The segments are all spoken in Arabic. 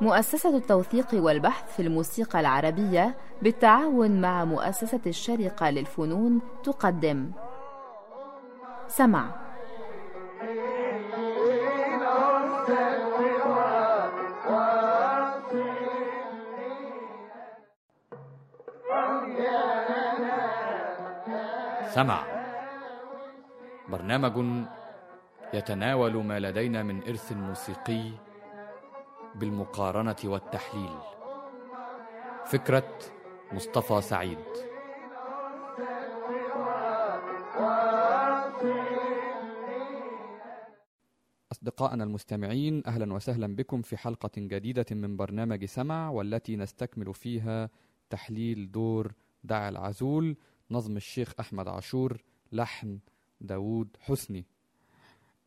مؤسسة التوثيق والبحث في الموسيقى العربية بالتعاون مع مؤسسة الشارقة للفنون تقدم. سمع. سمع. برنامج يتناول ما لدينا من إرث موسيقي بالمقارنة والتحليل. فكرة مصطفى سعيد. أصدقائنا المستمعين أهلا وسهلا بكم في حلقة جديدة من برنامج سمع والتي نستكمل فيها تحليل دور دع العزول نظم الشيخ أحمد عاشور لحن داوود حسني.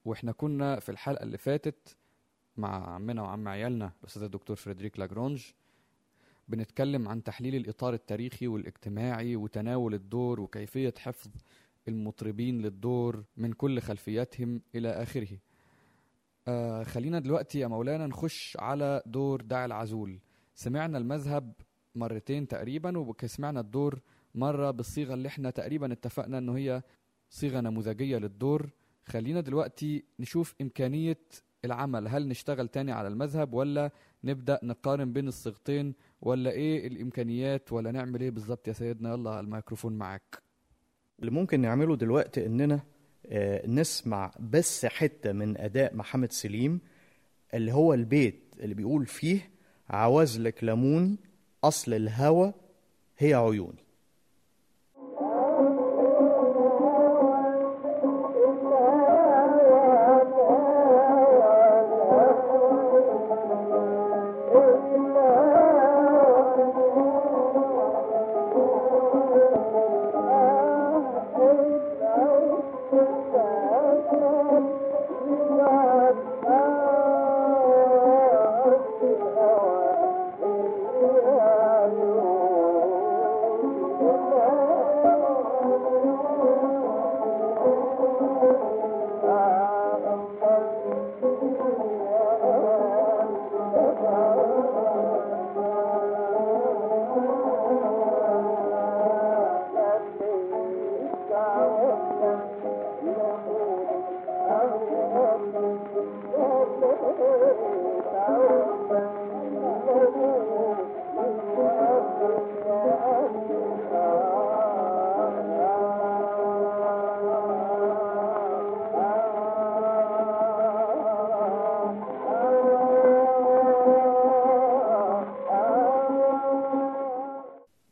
وإحنا كنا في الحلقة اللي فاتت مع عمنا وعم عيالنا الأستاذ الدكتور فريدريك لاجرونج بنتكلم عن تحليل الإطار التاريخي والاجتماعي وتناول الدور وكيفية حفظ المطربين للدور من كل خلفياتهم إلى آخره. آه خلينا دلوقتي يا مولانا نخش على دور دع العزول. سمعنا المذهب مرتين تقريبا وسمعنا الدور مرة بالصيغة اللي إحنا تقريبا اتفقنا إنه هي صيغة نموذجية للدور. خلينا دلوقتي نشوف إمكانية العمل. هل نشتغل تاني على المذهب ولا نبدأ نقارن بين الصيغتين ولا إيه الإمكانيات ولا نعمل إيه بالظبط يا سيدنا؟ يلا الميكروفون معاك. اللي ممكن نعمله دلوقتي إننا آه، نسمع بس حتة من أداء محمد سليم اللي هو البيت اللي بيقول فيه عوازلك لموني أصل الهوى هي عيوني.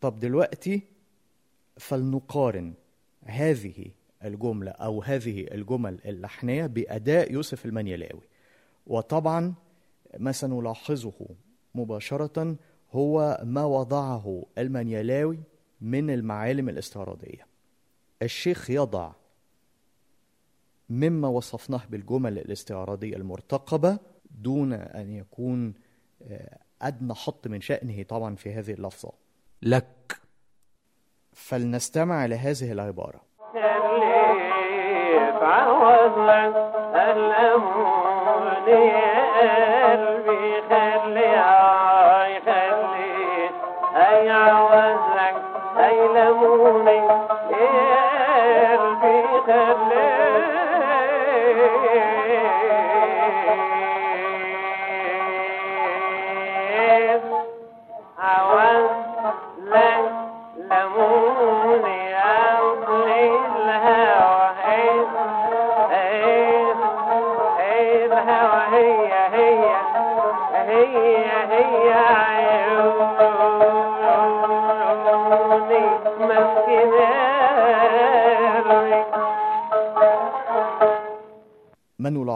طب دلوقتي فلنقارن هذه الجملة أو هذه الجمل اللحنية بأداء يوسف المنيلاوي. وطبعا ما سنلاحظه مباشرة هو ما وضعه المنيلاوي من المعالم الاستعراضية. الشيخ يضع مما وصفناه بالجمل الاستعراضية المرتقبة دون أن يكون آه، أدنى حط من شأنه طبعا في هذه اللفظة. لك. فلنستمع لهذه العبارة. قلبي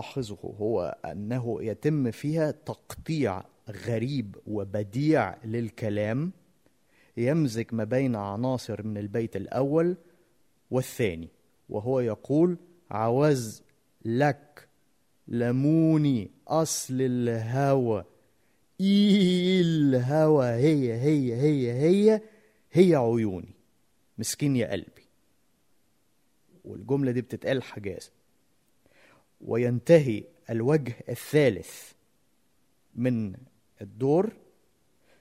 ما نلاحظه هو أنه يتم فيها تقطيع غريب وبديع للكلام يمزج ما بين عناصر من البيت الأول والثاني وهو يقول عوز لك لموني أصل الهوى إيه الهوى هي هي هي هي هي عيوني. مسكين يا قلبي. والجملة دي بتتقال حجازة وينتهي الوجه الثالث من الدور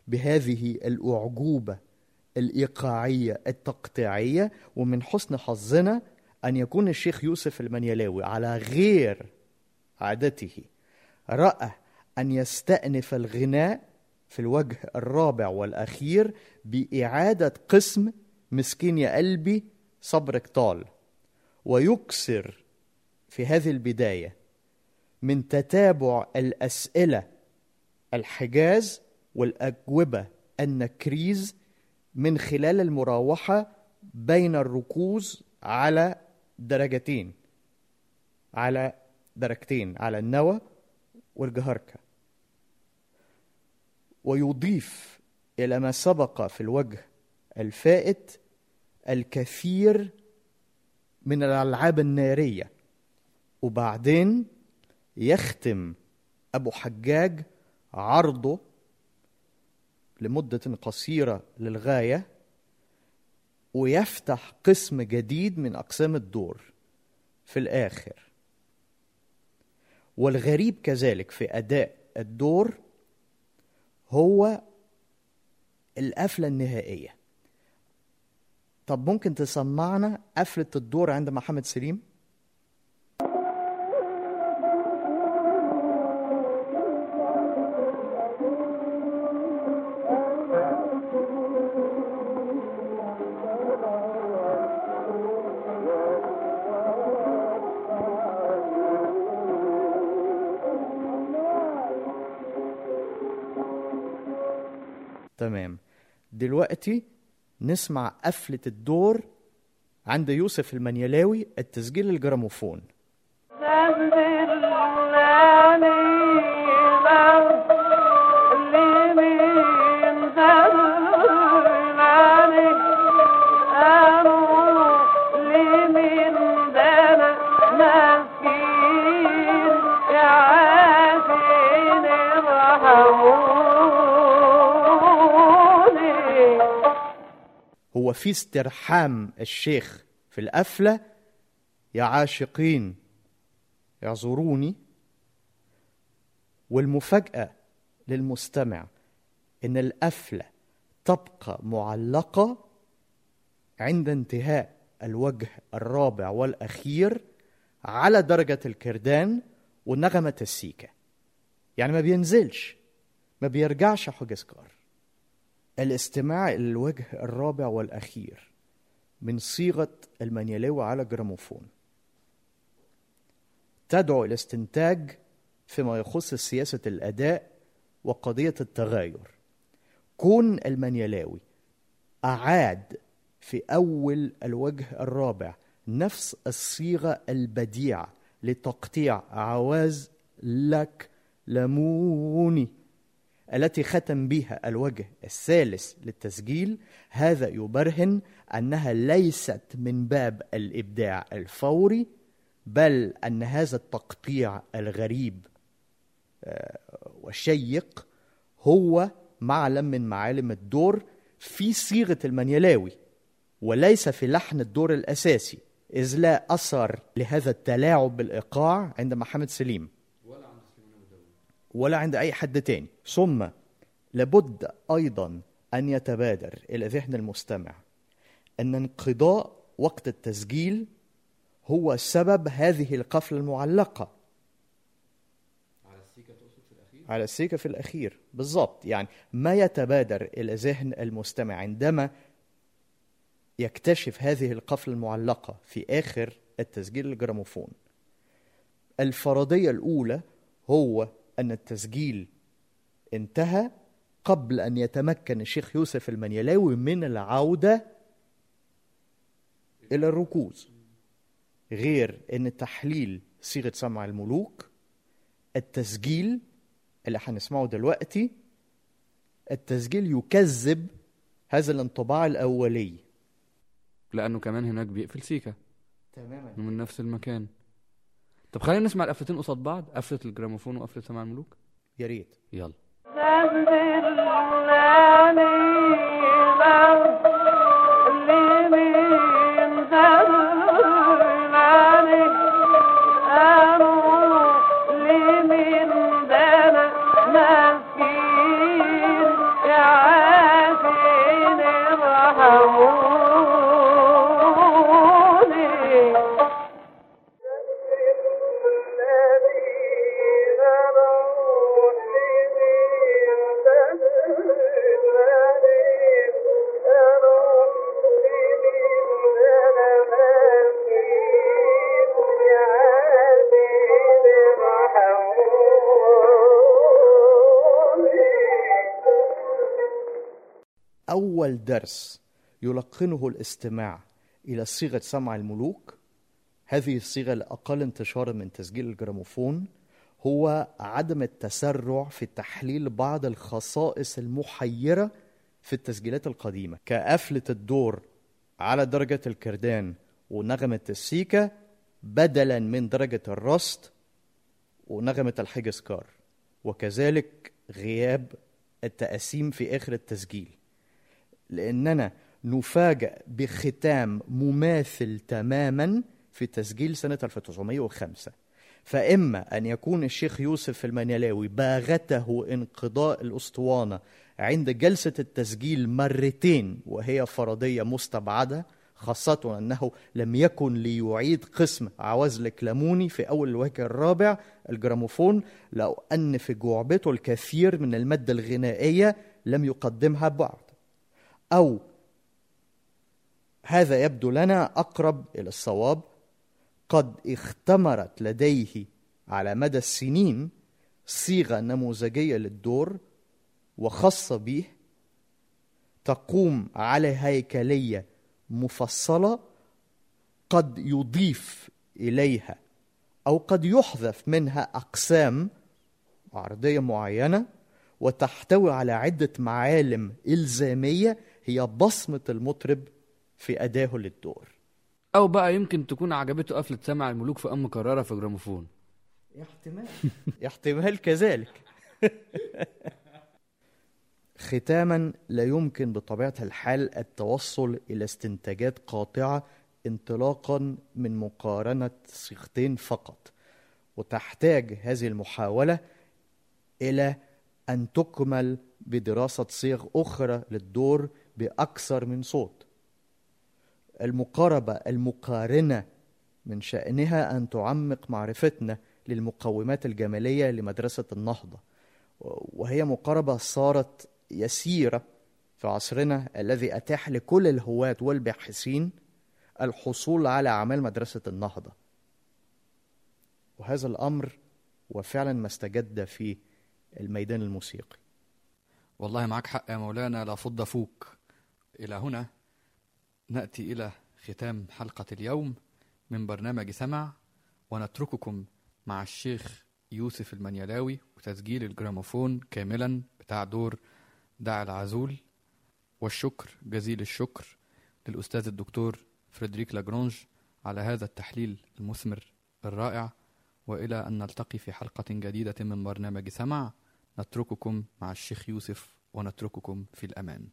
بهذه الأعجوبة الإيقاعية التقطيعية ومن حسن حظنا أن يكون الشيخ يوسف المنيلاوي على غير عادته رأى أن يستأنف الغناء في الوجه الرابع والأخير بإعادة قسم مسكين يا قلبي صبرك طال ويكسر في هذه البداية من تتابع الأسئلة الحجاز والأجوبة النكريز من خلال المراوحة بين الركوز على درجتين على درجتين على النوى والجهركة. ويضيف إلى ما سبق في الوجه الفائت الكثير من الألعاب النارية. وبعدين يختم أبو حجاج عرضه لمدة قصيرة للغاية ويفتح قسم جديد من أقسام الدور في الآخر والغريب كذلك في أداء الدور هو القفلة النهائية طب ممكن تسمعنا قفلة الدور عند محمد سليم؟ دلوقتي نسمع قفلة الدور عند يوسف المنيلاوي التسجيل الجراموفون في استرحام الشيخ في القفلة يا عاشقين اعذروني والمفاجأة للمستمع إن القفلة تبقى معلقة عند انتهاء الوجه الرابع والأخير على درجة الكردان ونغمة السيكة. يعني ما بينزلش ما بيرجعش حجزكار الاستماع إلى الوجه الرابع والأخير من صيغة المنيلاوي على جراموفون. تدعو إلى استنتاج فيما يخص سياسة الأداء وقضية التغاير كون المنيلاوي أعاد في أول الوجه الرابع نفس الصيغة البديعة لتقطيع عواز لك لموني. التي ختم بها الوجه الثالث للتسجيل هذا يبرهن أنها ليست من باب الإبداع الفوري بل أن هذا التقطيع الغريب آه، والشيق هو معلم من معالم الدور في صيغة المنيلاوي وليس في لحن الدور الأساسي إذ لا أثر لهذا التلاعب بالإيقاع عند محمد سليم. ولا عند أي حد تاني. ثم لابد أيضا أن يتبادر إلى ذهن المستمع أن انقضاء وقت التسجيل هو سبب هذه القفلة المعلقة. على السيكة في الأخير. بالضبط. يعني ما يتبادر إلى ذهن المستمع عندما يكتشف هذه القفلة المعلقة في آخر التسجيل الجراموفون الفرضية الأولى هو أن التسجيل انتهى قبل أن يتمكن الشيخ يوسف المنيلاوي من العودة إلى الركوز. غير أن تحليل صيغة سمع الملوك التسجيل اللي هنسمعه دلوقتي التسجيل يكذب هذا الانطباع الأولي. لأنه كمان هناك بيقفل سيكا. تماما. من نفس المكان. طب خلينا نسمع القفلتين قصاد بعض قفلة الجراموفون وقفلة سمع الملوك. يا ريت. يلا. أول درس يلقنه الاستماع إلى صيغة سمع الملوك. هذه الصيغة الأقل انتشارا من تسجيل الجراموفون هو عدم التسرع في تحليل بعض الخصائص المحيرة في التسجيلات القديمة. كقفلة الدور على درجة الكردان ونغمة السيكا بدلا من درجة الرست ونغمة الحجسكار وكذلك غياب التقاسيم في آخر التسجيل. لأننا نفاجأ بختام مماثل تماما في تسجيل سنة 1905 فإما أن يكون الشيخ يوسف المنيلاوي باغته انقضاء الأسطوانة عند جلسة التسجيل مرتين وهي فرضية مستبعدة خاصة أنه لم يكن ليعيد قسم عوازل كلاموني في أول الوجه الرابع الجراموفون لو أن في جعبته الكثير من المادة الغنائية لم يقدمها بعد أو هذا يبدو لنا أقرب إلى الصواب. قد اختمرت لديه على مدى السنين صيغة نموذجية للدور وخاصة به تقوم على هيكلية مفصلة قد يضيف إليها أو قد يحذف منها أقسام عرضية معينة وتحتوي على عدة معالم إلزامية هي بصمة المطرب في أداة للدور. أو بقى يمكن تكون عجبته قفلة سمع الملوك في أم مكرره في جراموفون. احتمال. احتمال كذلك. ختاما لا يمكن بطبيعة الحال التوصل إلى استنتاجات قاطعة انطلاقا من مقارنة صيغتين فقط وتحتاج هذه المحاولة إلى أن تكمل بدراسة صيغ أخرى للدور بأكثر من صوت. المقاربة المقارنة من شأنها أن تعمق معرفتنا للمقومات الجمالية لمدرسة النهضة. وهي مقاربة صارت يسيرة في عصرنا الذي أتاح لكل الهواة والباحثين الحصول على أعمال مدرسة النهضة. وهذا الأمر وفعلا ما استجد في الميدان الموسيقي. والله معك حق يا مولانا لا فض فوك إلى هنا نأتي إلى ختام حلقة اليوم من برنامج سمع ونترككم مع الشيخ يوسف المنيلاوي وتسجيل الجراموفون كاملا بتاع دور دع العزول. والشكر جزيل الشكر للأستاذ الدكتور فريدريك لاجرونج على هذا التحليل المثمر الرائع. وإلى أن نلتقي في حلقة جديدة من برنامج سمع نترككم مع الشيخ يوسف ونترككم في الأمان.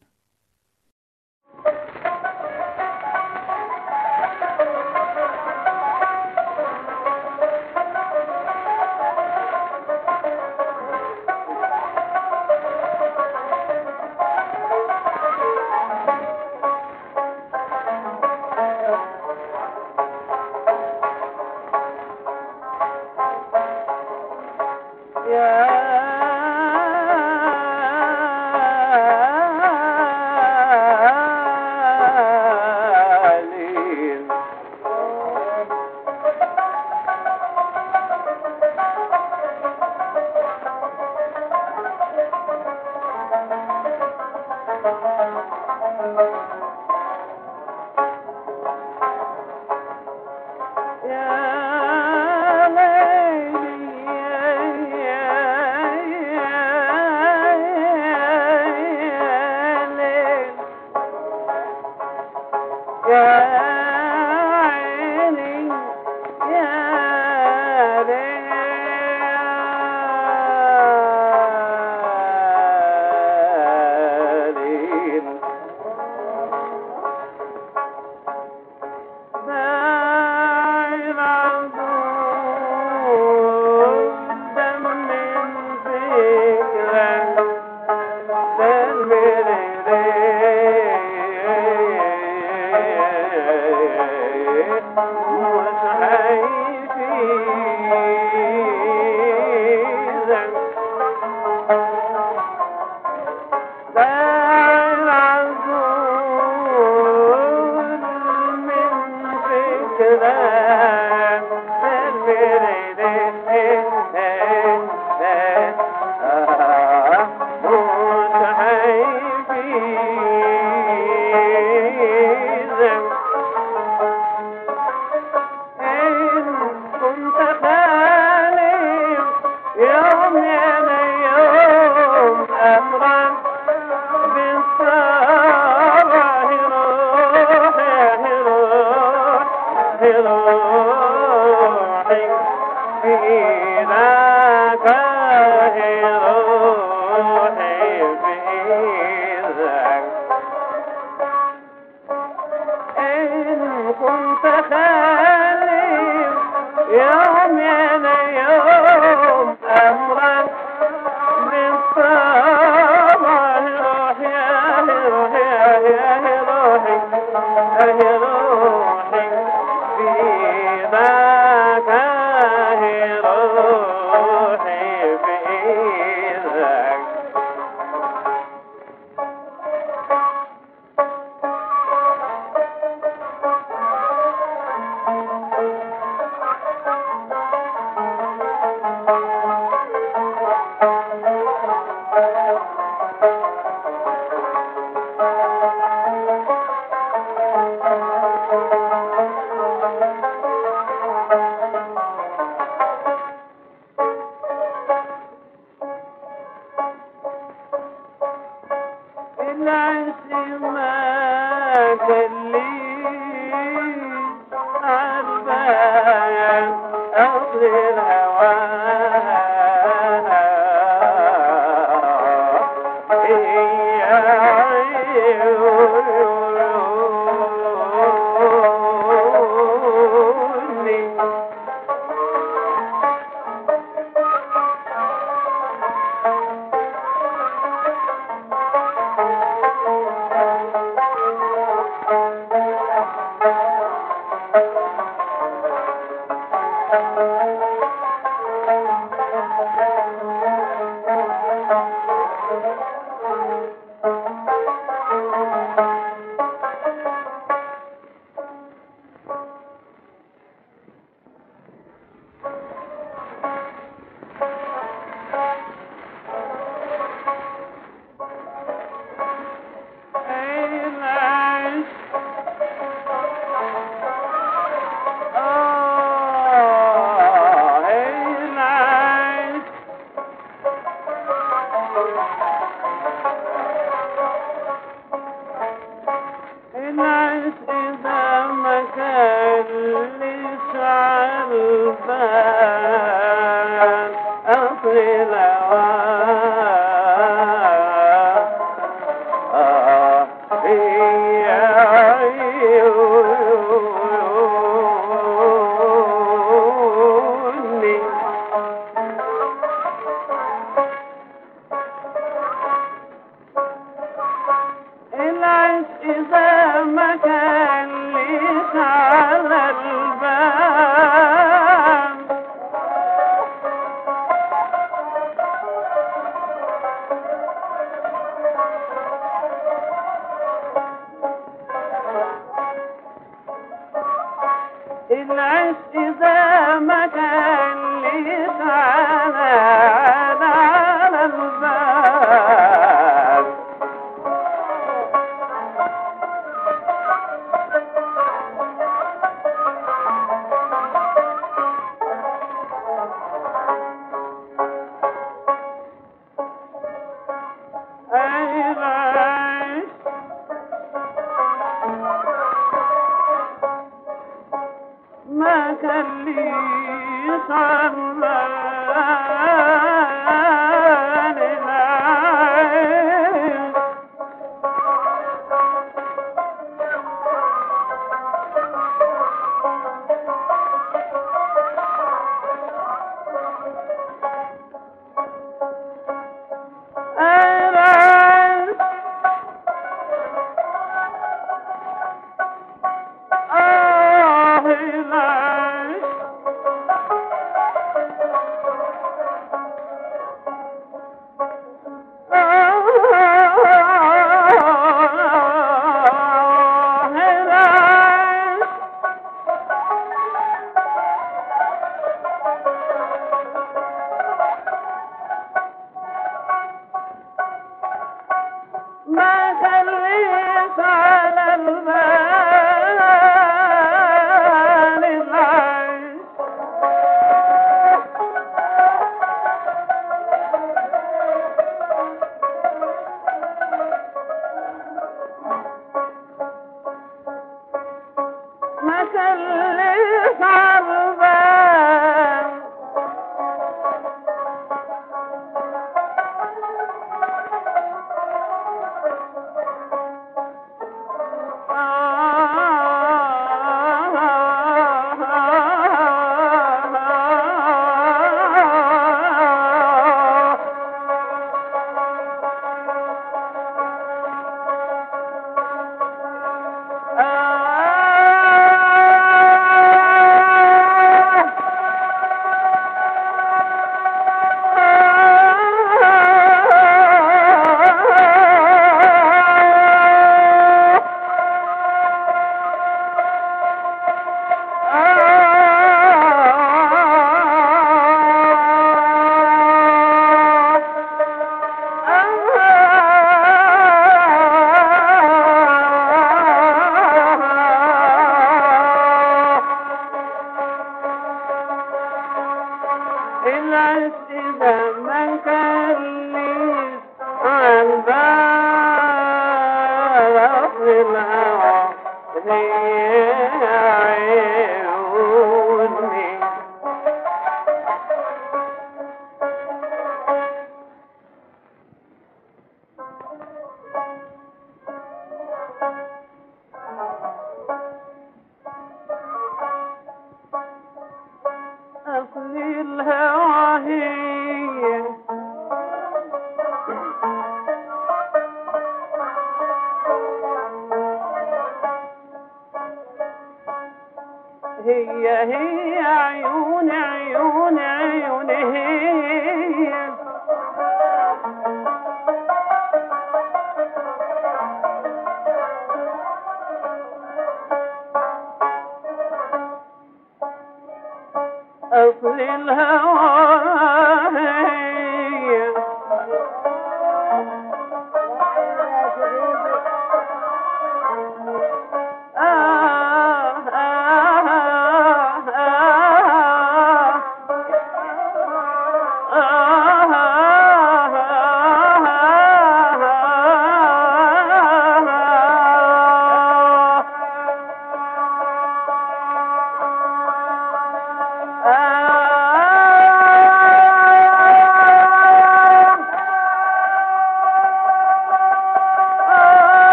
Thanks, bye.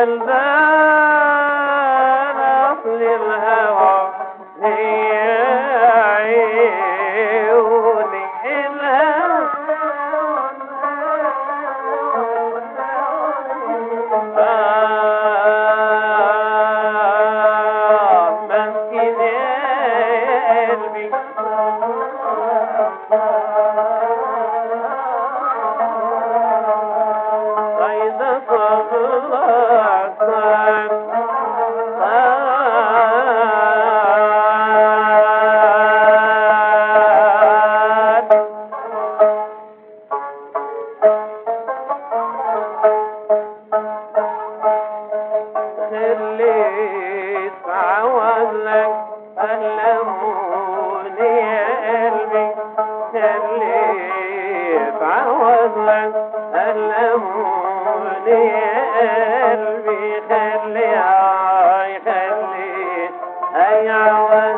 and then I'm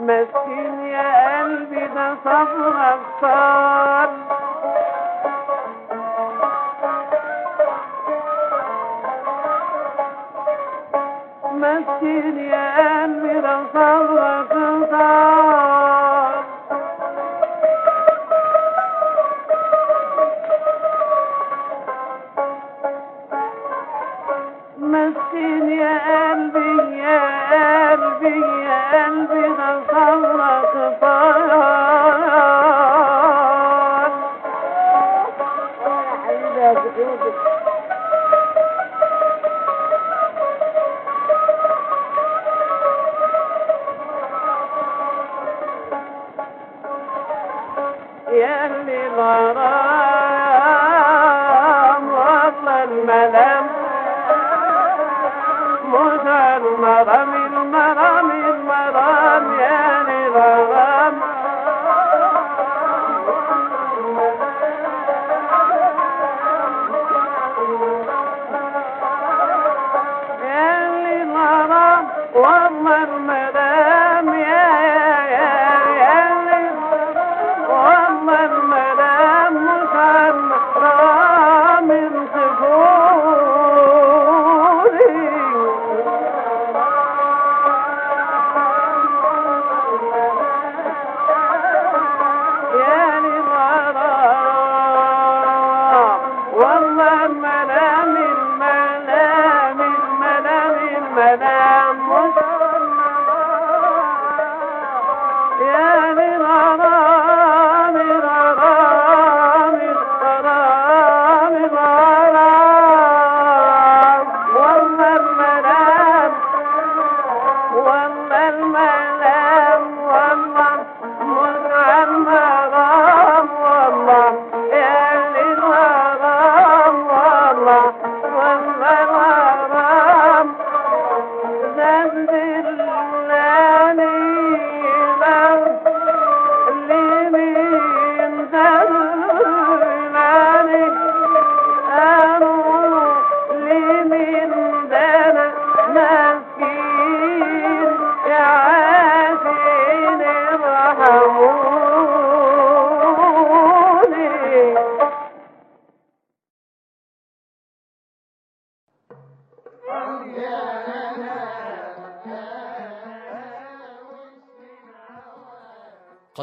مسكين يا قلبي ده صبرك صار مسكين يا قلبي ده صبر ابصار